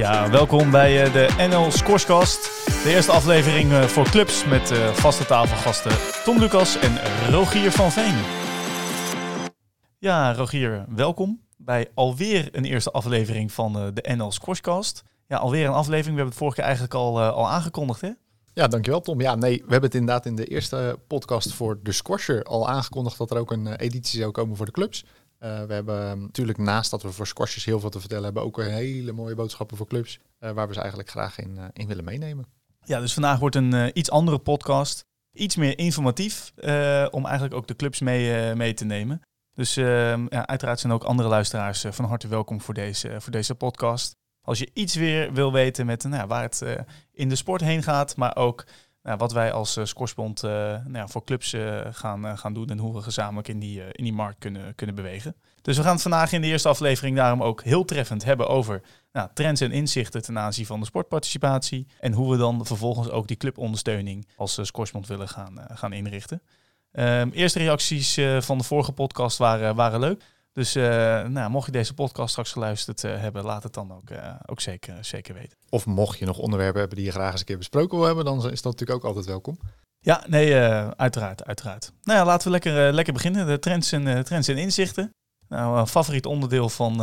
Ja, welkom bij uh, de NL Scorescast. De eerste aflevering uh, voor clubs met uh, vaste tafelgasten Tom Lucas en Rogier van Veen. Ja, Rogier, welkom bij alweer een eerste aflevering van de NL Scorescast. Ja, alweer een aflevering. We hebben het vorige keer eigenlijk al, al aangekondigd, hè? Ja, dankjewel Tom. Ja, nee, we hebben het inderdaad in de eerste podcast voor de Squasher al aangekondigd dat er ook een editie zou komen voor de clubs. Uh, we hebben ehm, natuurlijk naast dat we voor squashers heel veel te vertellen hebben, ook hele mooie boodschappen voor clubs. Uh, waar we ze eigenlijk graag in, uh, in willen meenemen. Ja, dus vandaag wordt een iets andere podcast. Iets meer informatief om eigenlijk ook de clubs mee, mee te nemen. Dus ehm, ja, uiteraard zijn ook andere luisteraars van harte welkom voor deze, voor deze podcast. Als je iets weer wil weten met nou, waar het in de sport heen gaat, maar ook nou, wat wij als uh, nou ja, voor clubs uh, gaan, gaan doen en hoe we gezamenlijk in die, in die markt kunnen, kunnen bewegen. Dus we gaan het vandaag in de eerste aflevering daarom ook heel treffend hebben over nou, trends en inzichten ten aanzien van de sportparticipatie. En hoe we dan vervolgens ook die clubondersteuning als uh, willen gaan, gaan inrichten. Um, eerste reacties van de vorige podcast waren, waren leuk. Dus uh, nou, mocht je deze podcast straks geluisterd uh, hebben, laat het dan ook, uh, ook zeker, zeker weten. Of mocht je nog onderwerpen hebben die je graag eens een keer besproken wil hebben, dan is dat natuurlijk ook altijd welkom. Ja, nee, uiteraard, uiteraard. Nou ja, laten we lekker, lekker beginnen. De trends en, trends en inzichten. Nou, een favoriet onderdeel van,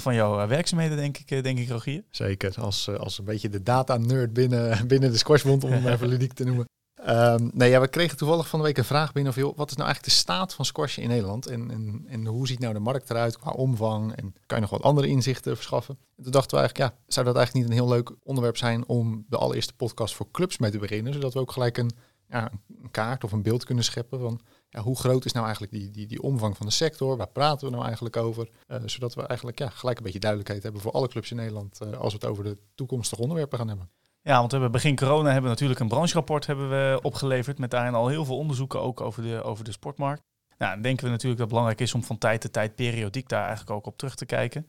van jouw werkzaamheden, denk ik, denk ik, Rogier. Zeker, als, als een beetje de data-nerd binnen, binnen de Squashbond, om hem even ludiek te noemen. Um, ja, we kregen toevallig van de week een vraag binnen of wat is nou eigenlijk de staat van squash in Nederland? En, en, en hoe ziet nou de markt eruit qua omvang? En kan je nog wat andere inzichten verschaffen? En toen dachten we eigenlijk, ja, zou dat eigenlijk niet een heel leuk onderwerp zijn om de allereerste podcast voor clubs mee te beginnen, zodat we ook gelijk een, ja, een kaart of een beeld kunnen scheppen van ja, hoe groot is nou eigenlijk die, die, die omvang van de sector, waar praten we nou eigenlijk over, uh, zodat we eigenlijk ja, gelijk een beetje duidelijkheid hebben voor alle clubs in Nederland uh, als we het over de toekomstige onderwerpen gaan hebben. Ja, want we hebben begin corona hebben we natuurlijk een brancherapport hebben we opgeleverd. Met daarin al heel veel onderzoeken ook over de, over de sportmarkt. Nou, dan denken we natuurlijk dat het belangrijk is om van tijd tot tijd periodiek daar eigenlijk ook op terug te kijken.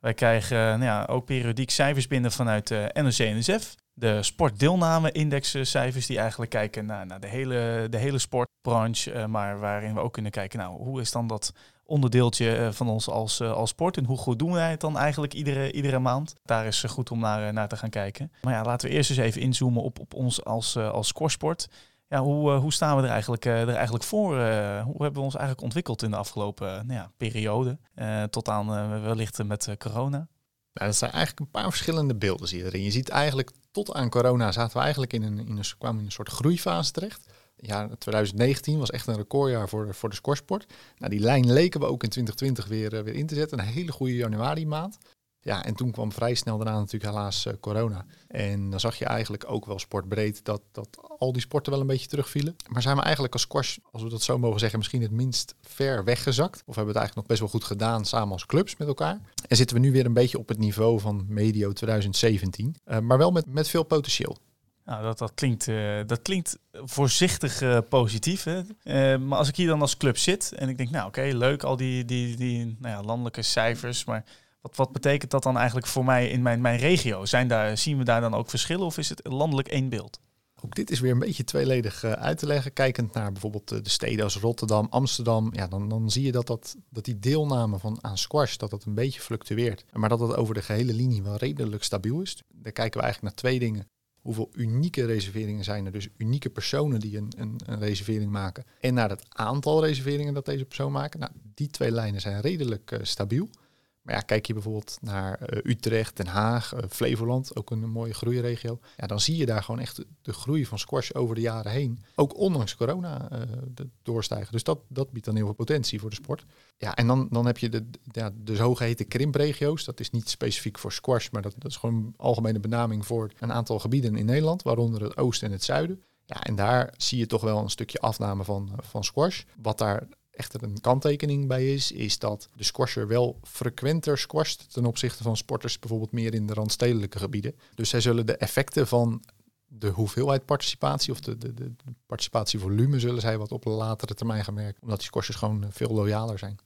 Wij krijgen nou ja, ook periodiek cijfers binnen vanuit de NOC-NSF. De sportdeelname-indexcijfers die eigenlijk kijken naar, naar de, hele, de hele sportbranche. Uh, maar waarin we ook kunnen kijken, nou, hoe is dan dat onderdeeltje eh, van ons als, eh, als sport. En hoe goed doen wij het dan eigenlijk iedere, iedere maand? Daar is goed om naar, naar te gaan kijken. Maar ja, laten we eerst eens even inzoomen op, op ons als, als scoresport. Ja, hoe, hoe staan we er eigenlijk, er eigenlijk voor? hoe hebben we ons eigenlijk ontwikkeld in de afgelopen nou ja, periode? tot aan wellicht met corona? Nou, dat zijn eigenlijk een paar verschillende beelden zie je erin. Je ziet eigenlijk tot aan corona zaten we eigenlijk in een, in een, kwamen in een soort groeifase terecht ja, 2019 was echt een recordjaar voor, voor de scoresport. Nou, die lijn leken we ook in 2020 weer, uh, weer in te zetten. Een hele goede januari maand. Ja, en toen kwam vrij snel daarna natuurlijk helaas uh, corona. En dan zag je eigenlijk ook wel sportbreed dat, dat al die sporten wel een beetje terugvielen. Maar zijn we eigenlijk als squash, als we dat zo mogen zeggen, misschien het minst ver weggezakt? Of hebben we het eigenlijk nog best wel goed gedaan samen als clubs met elkaar? En zitten we nu weer een beetje op het niveau van medio 2017. Uh, maar wel met, met veel potentieel. Nou, dat, dat, klinkt, uh, dat klinkt voorzichtig uh, positief. Hè? Uh, maar als ik hier dan als club zit en ik denk, nou oké, leuk, al die, die, die nou ja, landelijke cijfers. Maar wat, wat betekent dat dan eigenlijk voor mij in mijn, mijn regio? Zijn daar, zien we daar dan ook verschillen of is het landelijk één beeld? Ook dit is weer een beetje tweeledig uit te leggen. Kijkend naar bijvoorbeeld de steden als Rotterdam, Amsterdam, ja, dan, dan zie je dat, dat, dat die deelname van, aan squash dat dat een beetje fluctueert. Maar dat het over de gehele linie wel redelijk stabiel is. Daar kijken we eigenlijk naar twee dingen hoeveel unieke reserveringen zijn er. Dus unieke personen die een, een, een, reservering maken. En naar het aantal reserveringen dat deze persoon maken. Nou, die twee lijnen zijn redelijk uh, stabiel. Ja, kijk je bijvoorbeeld naar uh, Utrecht, Den Haag, uh, Flevoland, ook een, mooie groeiregio. Ja, dan zie je daar gewoon echt de groei van squash over de jaren heen. Ook ondanks corona uh, doorstijgen. Dus dat, dat biedt dan heel veel potentie voor de sport. Ja, en dan, dan heb je de, ja, de zogeheten krimpregio's. Dat is niet specifiek voor squash, maar dat, dat is gewoon een algemene benaming voor een aantal gebieden in Nederland, waaronder het oosten en het zuiden. Ja, en daar zie je toch wel een stukje afname van, van squash. Wat daar echter een kanttekening bij is, is dat de squasher wel frequenter squasht ten opzichte van sporters bijvoorbeeld meer in de randstedelijke gebieden. Dus zij zullen de effecten van de hoeveelheid participatie of de, de, de participatievolume zullen zij wat op een latere termijn gaan merken, omdat die squashers gewoon veel loyaler zijn.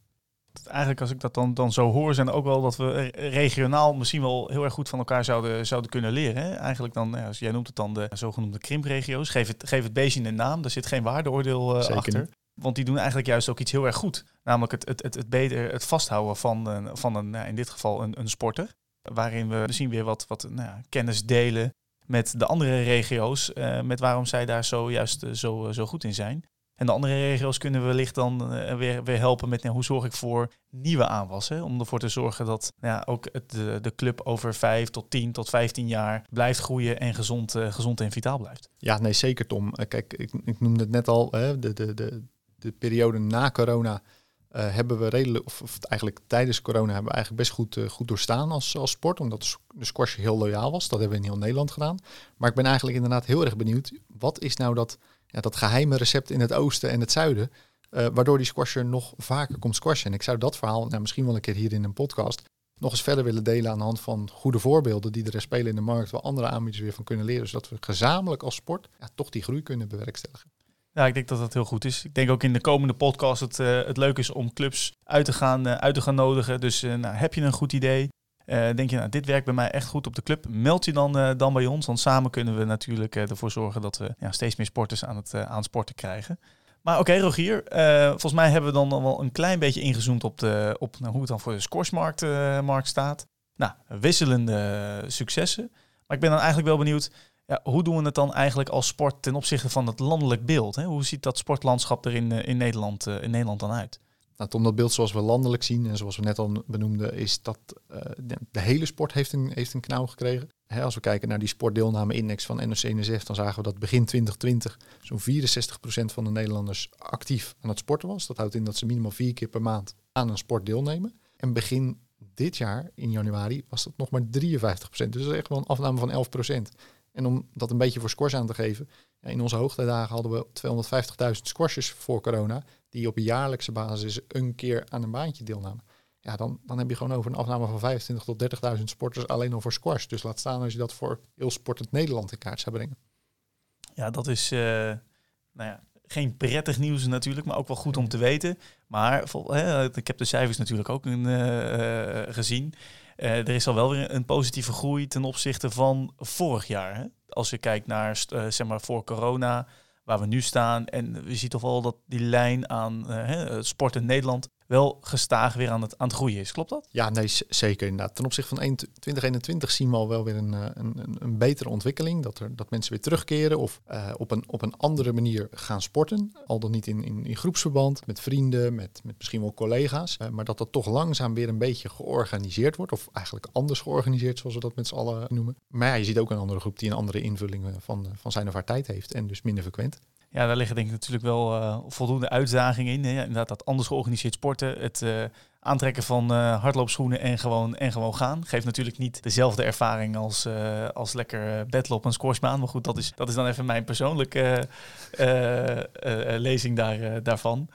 Eigenlijk als ik dat dan, dan zo hoor, zijn ook wel dat we regionaal misschien wel heel erg goed van elkaar zouden, zouden kunnen leren. Hè? Eigenlijk dan, ja, als jij noemt het dan de zogenoemde krimpregio's. Geef het, geef het beestje een naam, daar zit geen waardeoordeel uh, achter. Want die doen eigenlijk juist ook iets heel erg goed. Namelijk het, het, het, het beter het vasthouden van, een, van een, nou, in dit geval een, een sporter. waarin we misschien weer wat, wat nou ja, kennis delen met de andere regio's, met waarom zij daar zojuist zo, zo goed in zijn. En de andere regio's kunnen we wellicht dan weer, weer helpen met nou, hoe zorg ik voor nieuwe aanwas. Hè? Om ervoor te zorgen dat nou ja, ook het, de, de club over 5 tot 10 tot 15 jaar blijft groeien en gezond, gezond en vitaal blijft. Ja, nee, zeker Tom. kijk, ik, ik noemde het net al, hè, de, de, de, de periode na corona uh, hebben we redelijk, of, of, eigenlijk tijdens corona hebben we eigenlijk best goed, uh, goed doorstaan als, als sport, omdat de squash heel loyaal was. Dat hebben we in heel Nederland gedaan. Maar ik ben eigenlijk inderdaad heel erg benieuwd, wat is nou dat, ja, dat geheime recept in het oosten en het zuiden, uh, waardoor die squasher nog vaker komt squashen. En ik zou dat verhaal nou, misschien wel een keer hier in een podcast nog eens verder willen delen aan de hand van goede voorbeelden die er spelen in de markt, waar andere aanbieders weer van kunnen leren, zodat we gezamenlijk als sport ja, toch die groei kunnen bewerkstelligen. Ja, ik denk dat dat heel goed is. Ik denk ook in de komende podcast het, uh, het leuk is om clubs uit te gaan, uh, uit te gaan nodigen. Dus uh, nou, heb je een goed idee? denk je, nou, dit werkt bij mij echt goed op de club? Meld je dan, dan bij ons. Want samen kunnen we natuurlijk ervoor zorgen dat we ja, steeds meer sporters aan het, aan sporten krijgen. Maar oké, Rogier. volgens mij hebben we dan wel een klein beetje ingezoomd op, de, op nou, hoe het dan voor de scoresmarkt markt staat. Nou, wisselende successen. Maar ik ben dan eigenlijk wel benieuwd ja, hoe doen we het dan eigenlijk als sport ten opzichte van het landelijk beeld? Hè? Hoe ziet dat sportlandschap er in, eh, Nederland, uh, in Nederland dan uit? Nou, om dat beeld zoals we landelijk zien en zoals we net al benoemden, is dat uh, de, hele sport heeft een, een knauw gekregen. Hè, als we kijken naar die sportdeelname-index van NOC-NSF, dan zagen we dat begin 2020 zo'n 64% van de Nederlanders actief aan het sporten was. Dat houdt in dat ze minimaal vier keer per maand aan een sport deelnemen. En begin dit jaar, in januari, was dat nog maar 53%. Dus dat is echt wel een afname van 11%. En om dat een beetje voor squash aan te geven, in onze hoogtijdagen hadden we 250.000 squashers voor corona, die op jaarlijkse basis een keer aan een baantje deelnamen. Ja, dan, dan heb je gewoon over een afname van 25 tot 30.000 sporters alleen al voor squash. Dus laat staan als je dat voor heel sportend Nederland in kaart zou brengen. Ja, dat is uh, nou ja, geen prettig nieuws natuurlijk, maar ook wel goed om te weten. Maar hè, ik heb de cijfers natuurlijk ook uh, gezien. Uh, er is al wel weer een positieve groei ten opzichte van vorig jaar. Hè? Als je kijkt naar uh, zeg maar voor corona, waar we nu staan. En we zien toch wel dat die lijn aan uh, sport in Nederland wel gestaag weer aan het, groeien is. Klopt dat? Ja, nee, zeker inderdaad. Ten opzichte van 2021 zien we al wel weer een, eh, een, een betere ontwikkeling. Dat, er, dat mensen weer terugkeren of uh, op, een, op een andere manier gaan sporten. Al dan niet in, in, groepsverband, met vrienden, met, met misschien wel collega's. Uh, maar dat dat toch langzaam weer een beetje georganiseerd wordt. Of eigenlijk anders georganiseerd, zoals we dat met z'n allen noemen. Maar ja, je ziet ook een andere groep die een andere invulling van, van zijn of haar tijd heeft. En dus minder frequent. Ja, daar liggen denk ik natuurlijk wel uh, voldoende uitdagingen in. Hè. Inderdaad, dat anders georganiseerd sporten, het uh, aantrekken van uh, hardloopschoenen en gewoon, en gewoon gaan. Geeft natuurlijk niet dezelfde ervaring als, als lekker bedlopen en squashbaan. Maar goed, dat is, dat is dan even mijn persoonlijke lezing daar, daarvan.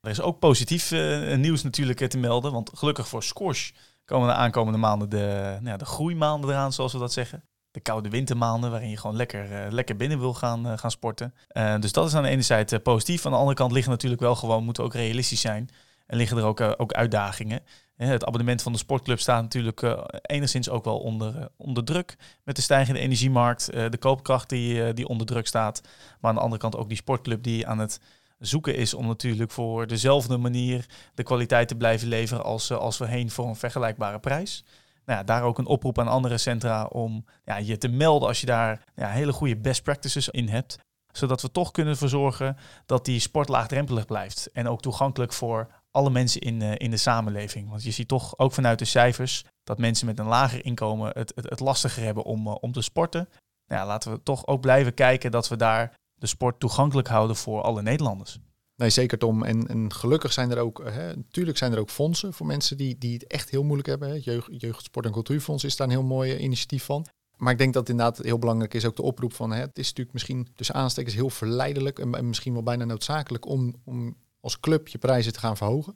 Er is ook positief nieuws natuurlijk te melden, want gelukkig voor squash komen de aankomende maanden de, nou ja, de groeimaanden eraan, zoals we dat zeggen de koude wintermaanden, waarin je gewoon lekker, uh, lekker binnen wil gaan, uh, gaan sporten. Uh, dus dat is aan de ene zijde positief. Aan de andere kant liggen natuurlijk wel gewoon, moeten ook realistisch zijn. En liggen er ook, ook uitdagingen. het abonnement van de sportclub staat natuurlijk enigszins ook wel onder, onder druk. Met de stijgende energiemarkt, de koopkracht die, die onder druk staat. Maar aan de andere kant ook die sportclub die aan het zoeken is om natuurlijk voor dezelfde manier de kwaliteit te blijven leveren als, als voorheen voor een vergelijkbare prijs nou ja, daar ook een oproep aan andere centra om ja, je te melden als je daar ja, hele goede best practices in hebt. Zodat we toch kunnen verzorgen dat die sport laagdrempelig blijft. En ook toegankelijk voor alle mensen in, uh, in de samenleving. Want je ziet toch ook vanuit de cijfers dat mensen met een lager inkomen het, het, het lastiger hebben om, uh, om te sporten. Nou laten we toch ook blijven kijken dat we daar de sport toegankelijk houden voor alle Nederlanders. Nee, zeker Tom. En, en gelukkig zijn er ook, hè, natuurlijk zijn er ook fondsen voor mensen die, die het echt heel moeilijk hebben. Hè. Jeugd, Sport en Cultuurfonds is daar een heel mooi eh, initiatief van. Maar ik denk dat inderdaad heel belangrijk is ook de oproep van hè, het is natuurlijk misschien tussen aanstekens heel verleidelijk en, misschien wel bijna noodzakelijk om, om als club je prijzen te gaan verhogen.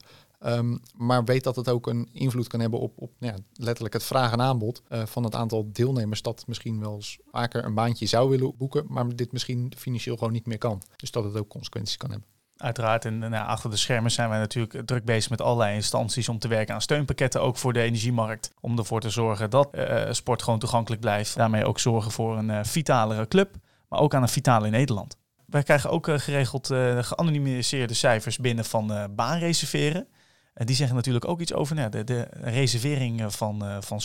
Um, maar weet dat het ook een invloed kan hebben op, op nou ja, letterlijk het vraag en aanbod uh, van het aantal deelnemers dat misschien wel eens vaker een baantje zou willen boeken, maar dit misschien financieel gewoon niet meer kan. Dus dat het ook consequenties kan hebben. Uiteraard, en nou, achter de schermen zijn wij natuurlijk druk bezig met allerlei instanties om te werken aan steunpakketten, ook voor de energiemarkt. Om ervoor te zorgen dat uh, sport gewoon toegankelijk blijft. Daarmee ook zorgen voor een uh, vitalere club, maar ook aan een vitale Nederland. Wij krijgen ook geregeld geanonimiseerde cijfers binnen van baanreserveren. En die zeggen natuurlijk ook iets over nou, de, de reservering van, van.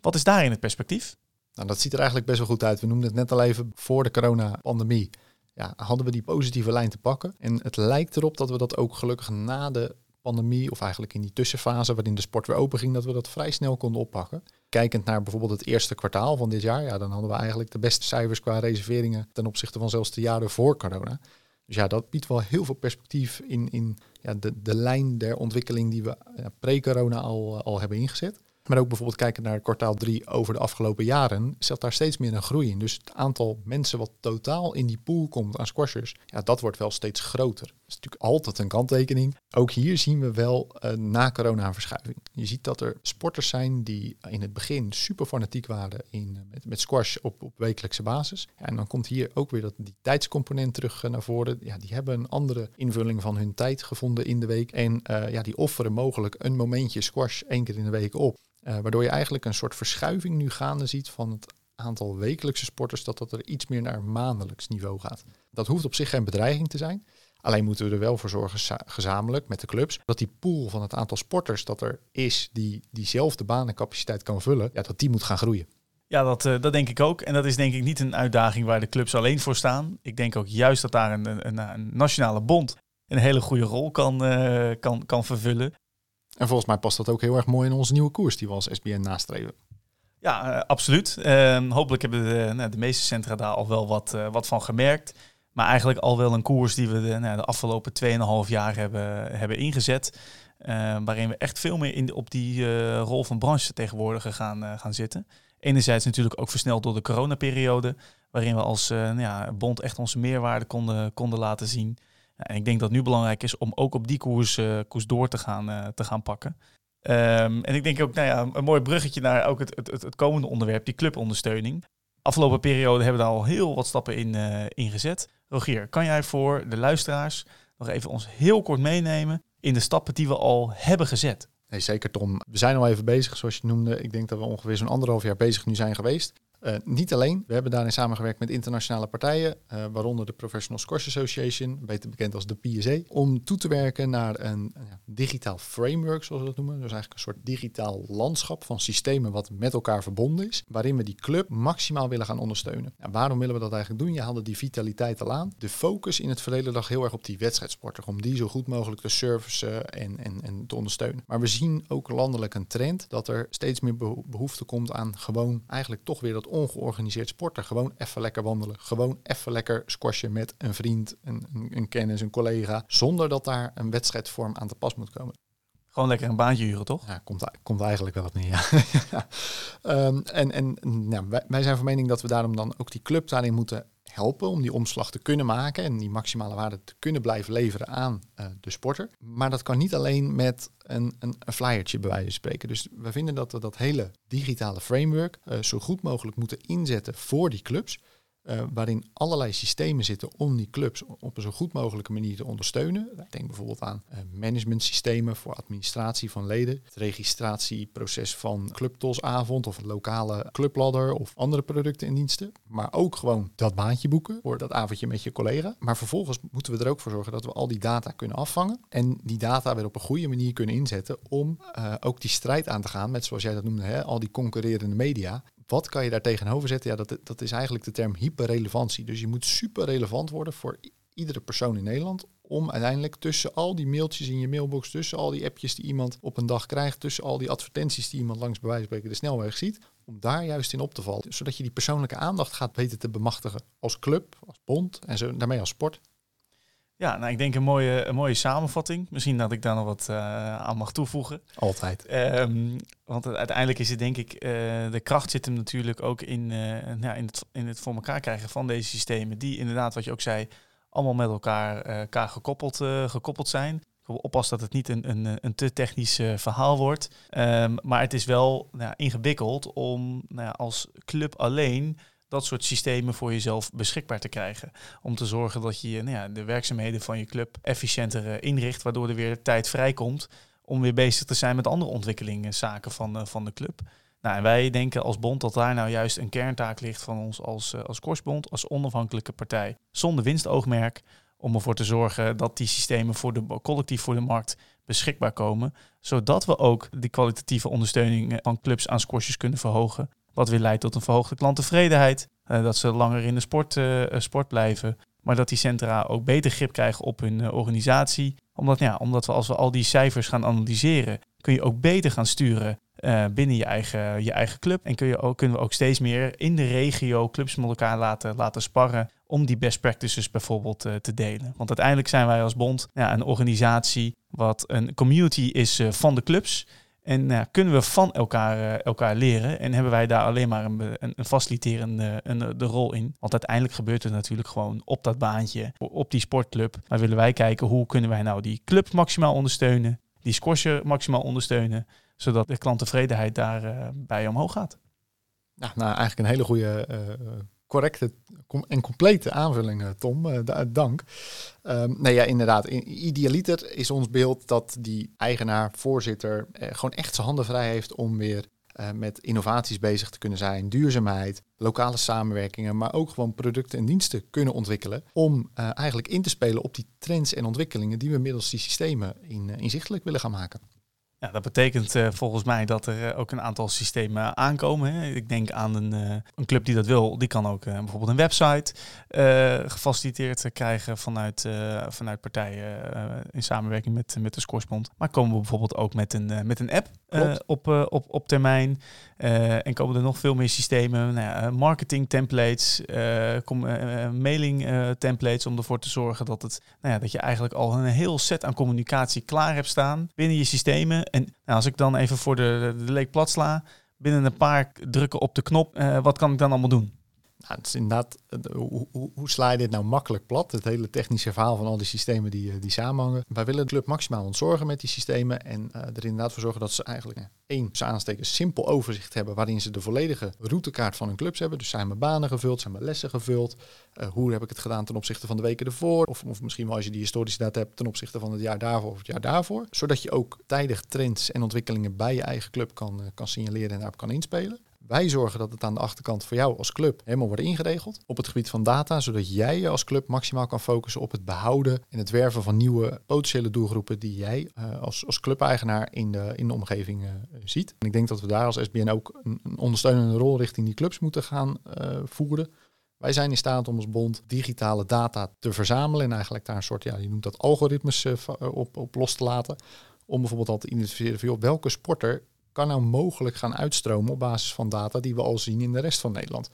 Wat is daarin het perspectief? Nou, dat ziet er eigenlijk best wel goed uit. We noemden het net al even voor de corona-pandemie. Ja, hadden we die positieve lijn te pakken. En het lijkt erop dat we dat ook gelukkig na de pandemie, of eigenlijk in die tussenfase waarin de sport weer open ging, dat we dat vrij snel konden oppakken. Kijkend naar bijvoorbeeld het eerste kwartaal van dit jaar, ja, dan hadden we eigenlijk de beste cijfers qua reserveringen ten opzichte van zelfs de jaren voor corona. Dus ja, dat biedt wel heel veel perspectief in, in ja, de, de lijn der ontwikkeling die we ja, pre-corona al, al hebben ingezet. Maar ook bijvoorbeeld kijken naar kwartaal 3 over de afgelopen jaren, zit daar steeds meer een groei in. Dus het aantal mensen wat totaal in die pool komt aan squashers, ja, dat wordt wel steeds groter. Dat is natuurlijk altijd een kanttekening. Ook hier zien we wel uh, na corona een verschuiving. Je ziet dat er sporters zijn die in het begin super fanatiek waren in, met, met squash op, op wekelijkse basis. En dan komt hier ook weer dat, die tijdscomponent terug uh, naar voren. Ja, die hebben een andere invulling van hun tijd gevonden in de week. En ja, die offeren mogelijk een momentje squash één keer in de week op. Uh, waardoor je eigenlijk een soort verschuiving nu gaande ziet van het aantal wekelijkse sporters, dat dat er iets meer naar maandelijks niveau gaat. Dat hoeft op zich geen bedreiging te zijn. Alleen moeten we er wel voor zorgen, gezamenlijk met de clubs, dat die pool van het aantal sporters dat er is, die diezelfde banencapaciteit kan vullen, ja, dat die moet gaan groeien. Ja, dat, uh, dat denk ik ook. En dat is denk ik niet een uitdaging waar de clubs alleen voor staan. Ik denk ook juist dat daar een, een, een nationale bond een hele goede rol kan, uh, kan, kan vervullen. En volgens mij past dat ook heel erg mooi in onze nieuwe koers die we als SBN nastreven. Ja, uh, absoluut. Uh, hopelijk hebben de, nou, de meeste centra daar al wel wat, uh, wat van gemerkt. Maar eigenlijk al wel een koers die we de, nou, de afgelopen 2,5 jaar hebben, hebben ingezet. waarin we echt veel meer in, op die rol van branche tegenwoordig gaan, gaan zitten. Enerzijds natuurlijk ook versneld door de coronaperiode. Waarin we als nou ja, bond echt onze meerwaarde konden, konden laten zien. En ik denk dat het nu belangrijk is om ook op die koers, uh, koers door te gaan, uh, te gaan pakken. Um, en ik denk ook, nou ja, een mooi bruggetje naar ook het, het, het komende onderwerp, die clubondersteuning. Afgelopen periode hebben we daar al heel wat stappen in, uh, gezet. Rogier, kan jij voor de luisteraars nog even ons heel kort meenemen in de stappen die we al hebben gezet? Nee, zeker Tom. We zijn al even bezig, zoals je noemde. Ik denk dat we ongeveer zo'n anderhalf jaar bezig nu zijn geweest. Uh, niet alleen, we hebben daarin samengewerkt met internationale partijen, uh, waaronder de Professional Squash Association, beter bekend als de PSA, om toe te werken naar een ja, digitaal framework, zoals we dat noemen. Dus eigenlijk een soort digitaal landschap van systemen wat met elkaar verbonden is, waarin we die club maximaal willen gaan ondersteunen. En waarom willen we dat eigenlijk doen? Je haalde die vitaliteit al aan. De focus in het verleden lag heel erg op die wedstrijdsporter, om die zo goed mogelijk te servicen en, en, en te ondersteunen. Maar we zien ook landelijk een trend dat er steeds meer behoefte komt aan gewoon eigenlijk toch weer dat ongeorganiseerd sporten. Gewoon even lekker wandelen. Gewoon even lekker squashen met een vriend, een, een kennis, een collega. Zonder dat daar een wedstrijdvorm aan te pas moet komen. Gewoon lekker een baantje huren, toch? Ja, komt, komt eigenlijk wel op neer. Ja. um, en en nou, wij, wij zijn van mening dat we daarom dan ook die club daarin moeten helpen om die omslag te kunnen maken en die maximale waarde te kunnen blijven leveren aan uh, de sporter. Maar dat kan niet alleen met een, een, een flyertje bij wijze van spreken. Dus we vinden dat we dat hele digitale framework uh, zo goed mogelijk moeten inzetten voor die clubs. Uh, waarin allerlei systemen zitten om die clubs op een zo goed mogelijke manier te ondersteunen. Ik denk bijvoorbeeld aan uh, managementsystemen voor administratie van leden, het registratieproces van clubtosavond of een lokale clubladder of andere producten en diensten. Maar ook gewoon dat baantje boeken voor dat avondje met je collega. Maar vervolgens moeten we er ook voor zorgen dat we al die data kunnen afvangen en die data weer op een goede manier kunnen inzetten om uh, ook die strijd aan te gaan met, zoals jij dat noemde, hè, al die concurrerende media wat kan je daar tegenover zetten? Ja, dat, dat is eigenlijk de term hyperrelevantie. Dus je moet super relevant worden voor iedere persoon in Nederland. Om uiteindelijk tussen al die mailtjes in je mailbox, tussen al die appjes die iemand op een dag krijgt, tussen al die advertenties die iemand langs bij wijze van spreken de snelweg ziet, om daar juist in op te vallen. Zodat je die persoonlijke aandacht gaat weten te bemachtigen als club, als bond en zo, daarmee als sport. Ja, nou, ik denk een mooie, een mooie samenvatting. Misschien dat ik daar nog wat uh, aan mag toevoegen. Altijd. Um, want uiteindelijk is het denk ik, uh, de kracht zit hem natuurlijk ook in, uh, nou, in, het, in het voor elkaar krijgen van deze systemen. Die inderdaad, wat je ook zei, allemaal met elkaar, elkaar gekoppeld, gekoppeld zijn. Oppas dat het niet een, een, een te technisch verhaal wordt. Um, maar het is wel nou, ingewikkeld om nou, als club alleen dat soort systemen voor jezelf beschikbaar te krijgen. Om te zorgen dat je nou ja, de werkzaamheden van je club efficiënter inricht, waardoor er weer tijd vrijkomt om weer bezig te zijn met andere ontwikkelingen, zaken van, uh, van de club. Nou, en wij denken als bond dat daar nou juist een kerntaak ligt van ons als, uh, als korsbond, als onafhankelijke partij, zonder winstoogmerk, om ervoor te zorgen dat die systemen voor de, collectief voor de markt beschikbaar komen. Zodat we ook die kwalitatieve ondersteuning van clubs aan squashers kunnen verhogen. Wat weer leidt tot een verhoogde klanttevredenheid. dat ze langer in de sport, sport blijven. Maar dat die centra ook beter grip krijgen op hun organisatie. Omdat, ja, omdat we als we al die cijfers gaan analyseren, kun je ook beter gaan sturen binnen je eigen, je eigen club. En kun je ook, kunnen we ook steeds meer in de regio clubs met elkaar laten, laten sparren om die best practices bijvoorbeeld te delen. Want uiteindelijk zijn wij als bond ja, een organisatie wat een community is van de clubs. En nou, kunnen we van elkaar, elkaar leren en hebben wij daar alleen maar een, een, faciliterende een, de rol in. Want uiteindelijk gebeurt het natuurlijk gewoon op dat baantje, op die sportclub. Maar willen wij kijken hoe kunnen wij nou die club maximaal ondersteunen, die squasher maximaal ondersteunen zodat de klanttevredenheid daarbij bij omhoog gaat. Nou, nou, eigenlijk een hele goede, correcte en complete aanvulling, eh, Tom. Uh, dank. Um, nee, ja, inderdaad. idealiter is ons beeld dat die eigenaar, voorzitter, gewoon echt zijn handen vrij heeft om weer met innovaties bezig te kunnen zijn, duurzaamheid, lokale samenwerkingen, maar ook gewoon producten en diensten kunnen ontwikkelen. Om eigenlijk in te spelen op die trends en ontwikkelingen die we middels die systemen in, inzichtelijk willen gaan maken. Ja, dat betekent uh, volgens mij dat er uh, ook een aantal systemen aankomen. Hè. Ik denk aan een, uh, een club die dat wil, die kan ook bijvoorbeeld een website gefaciliteerd krijgen vanuit, vanuit partijen in samenwerking met, met de Scoresbond. Maar komen we bijvoorbeeld ook met een, met een app op, op, op termijn. en komen er nog veel meer systemen, nou ja, marketing templates, kom, mailing templates om ervoor te zorgen dat, het, nou ja, dat je eigenlijk al een heel set aan communicatie klaar hebt staan binnen je systemen en nou, als ik dan even voor de, de, leek plat sla, binnen een paar drukken op de knop, uh, wat kan ik dan allemaal doen? Het is inderdaad, hoe, hoe, sla je dit nou makkelijk plat? Het hele technische verhaal van al die systemen die, eh, die samenhangen. Wij willen de club maximaal ontzorgen met die systemen en uh, er inderdaad voor zorgen dat ze eigenlijk uh, één, ze simpel overzicht hebben waarin ze de volledige routekaart van hun clubs hebben. Dus zijn mijn banen gevuld, zijn mijn lessen gevuld, hoe heb ik het gedaan ten opzichte van de weken ervoor, of, of misschien wel als je die historische data hebt ten opzichte van het jaar daarvoor of het jaar daarvoor. Zodat je ook tijdig trends en ontwikkelingen bij je eigen club kan, kan signaleren en daarop kan inspelen. Wij zorgen dat het aan de achterkant voor jou als club helemaal wordt ingeregeld op het gebied van data, zodat jij je als club maximaal kan focussen op het behouden en het werven van nieuwe potentiële doelgroepen die jij uh, als, als clubeigenaar in de, in de omgeving uh, ziet. En ik denk dat we daar als SBN ook een, ondersteunende rol richting die clubs moeten gaan uh, voeren. Wij zijn in staat om als bond digitale data te verzamelen en eigenlijk daar een soort, ja, je noemt dat algoritmes op, op los te laten. Om bijvoorbeeld al te identificeren van welke sporter kan nou mogelijk gaan uitstromen op basis van data die we al zien in de rest van Nederland.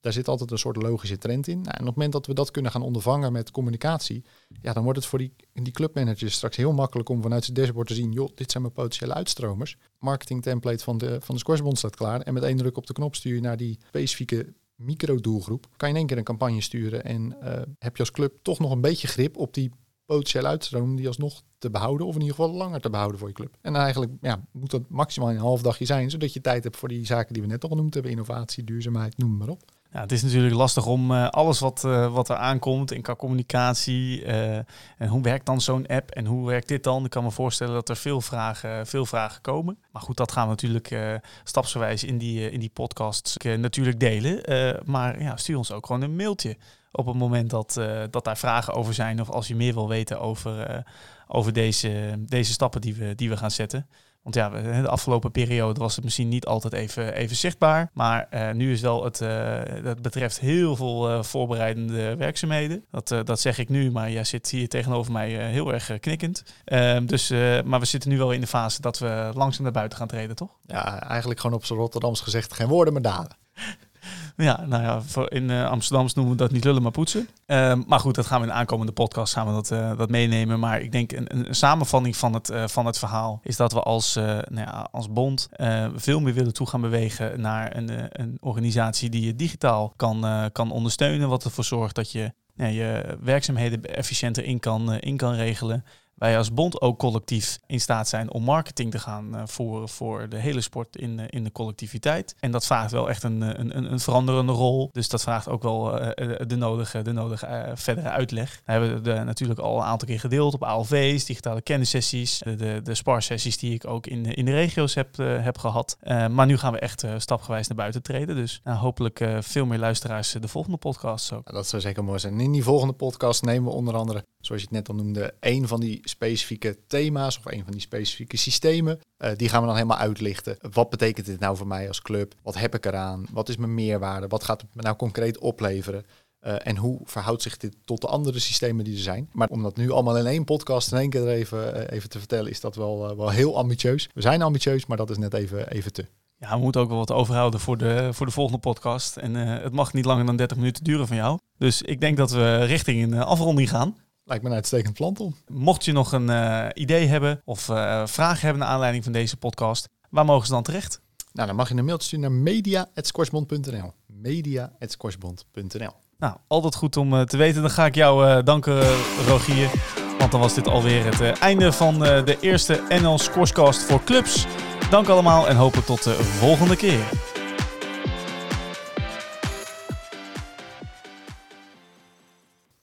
Daar zit altijd een soort logische trend in. Nou, en op het moment dat we dat kunnen gaan ondervangen met communicatie, ja, dan wordt het voor die, die clubmanagers straks heel makkelijk om vanuit zijn dashboard te zien, joh, dit zijn mijn potentiële uitstromers. Marketing template van de, van de Squashbond staat klaar. En met één druk op de knop stuur je naar die specifieke micro-doelgroep. Kan je in één keer een campagne sturen en uh, heb je als club toch nog een beetje grip op die potentiële uitstroom die alsnog te behouden of in ieder geval langer te behouden voor je club. En eigenlijk ja, moet dat maximaal een half dagje zijn, zodat je tijd hebt voor die zaken die we net al genoemd hebben, innovatie, duurzaamheid, noem maar op. Ja, het is natuurlijk lastig om uh, alles wat, uh, wat er aankomt in communicatie. Uh, en hoe werkt dan zo'n app en hoe werkt dit dan? Ik kan me voorstellen dat er veel vragen, veel vragen komen. Maar goed, dat gaan we natuurlijk stapsgewijs in die, in die podcasts natuurlijk delen. maar ja, stuur ons ook gewoon een mailtje op het moment dat, uh, dat daar vragen over zijn of als je meer wil weten over, uh, over deze, deze stappen die we, die we gaan zetten. Want ja, de afgelopen periode was het misschien niet altijd even, even zichtbaar. Maar uh, nu is wel het, dat betreft heel veel voorbereidende werkzaamheden. Dat, dat zeg ik nu, maar jij zit hier tegenover mij heel erg knikkend. Ehm, dus, maar we zitten nu wel in de fase dat we langzaam naar buiten gaan treden, toch? Ja, eigenlijk gewoon op z'n Rotterdams gezegd, geen woorden maar daden. Ja, nou ja, in uh, Amsterdam noemen we dat niet lullen, maar poetsen. Uh, maar goed, dat gaan we in de aankomende podcast gaan dat, uh, dat meenemen. Maar ik denk een, een samenvatting van het, uh, van het verhaal is dat we als, nou ja, als bond veel meer willen toe gaan bewegen naar een, een organisatie die je digitaal kan, kan ondersteunen. Wat ervoor zorgt dat je je werkzaamheden efficiënter in kan, in kan regelen wij als bond ook collectief in staat zijn om marketing te gaan uh, voeren voor de hele sport in, uh, in de collectiviteit. En dat vraagt wel echt een, een, een veranderende rol. Dus dat vraagt ook wel de nodige, de nodige verdere uitleg. We hebben we natuurlijk al een aantal keer gedeeld op ALV's, digitale kennissessies, de, de, de sparsessies die ik ook in, in de regio's heb, heb gehad. maar nu gaan we echt stapgewijs naar buiten treden. Dus nou, hopelijk veel meer luisteraars de volgende podcast ook. dat zou zeker mooi zijn. In die volgende podcast nemen we onder andere, zoals je het net al noemde, een van die specifieke thema's of een van die specifieke systemen. Uh, die gaan we dan helemaal uitlichten. Wat betekent dit nou voor mij als club? Wat heb ik eraan? Wat is mijn meerwaarde? Wat gaat het me nou concreet opleveren? Uh, en hoe verhoudt zich dit tot de andere systemen die er zijn? Maar om dat nu allemaal in één podcast in één keer even, uh, even te vertellen, is dat wel, wel heel ambitieus. We zijn ambitieus, maar dat is net even, even te. Ja, we moeten ook wel wat overhouden voor de, voor de volgende podcast. En het mag niet langer dan 30 minuten duren van jou. Dus ik denk dat we richting een afronding gaan. Lijkt me een uitstekend plan, Tom. Mocht je nog een uh, idee hebben of uh, vragen hebben naar aanleiding van deze podcast, waar mogen ze dan terecht? Nou, dan mag je een mailtje sturen naar media.squashbond.nl media.squashbond.nl Nou, altijd goed om te weten. Dan ga ik jou danken, Rogier. Want dan was dit alweer het einde van de eerste NL Squashcast voor clubs. Dank allemaal en hopelijk tot de volgende keer.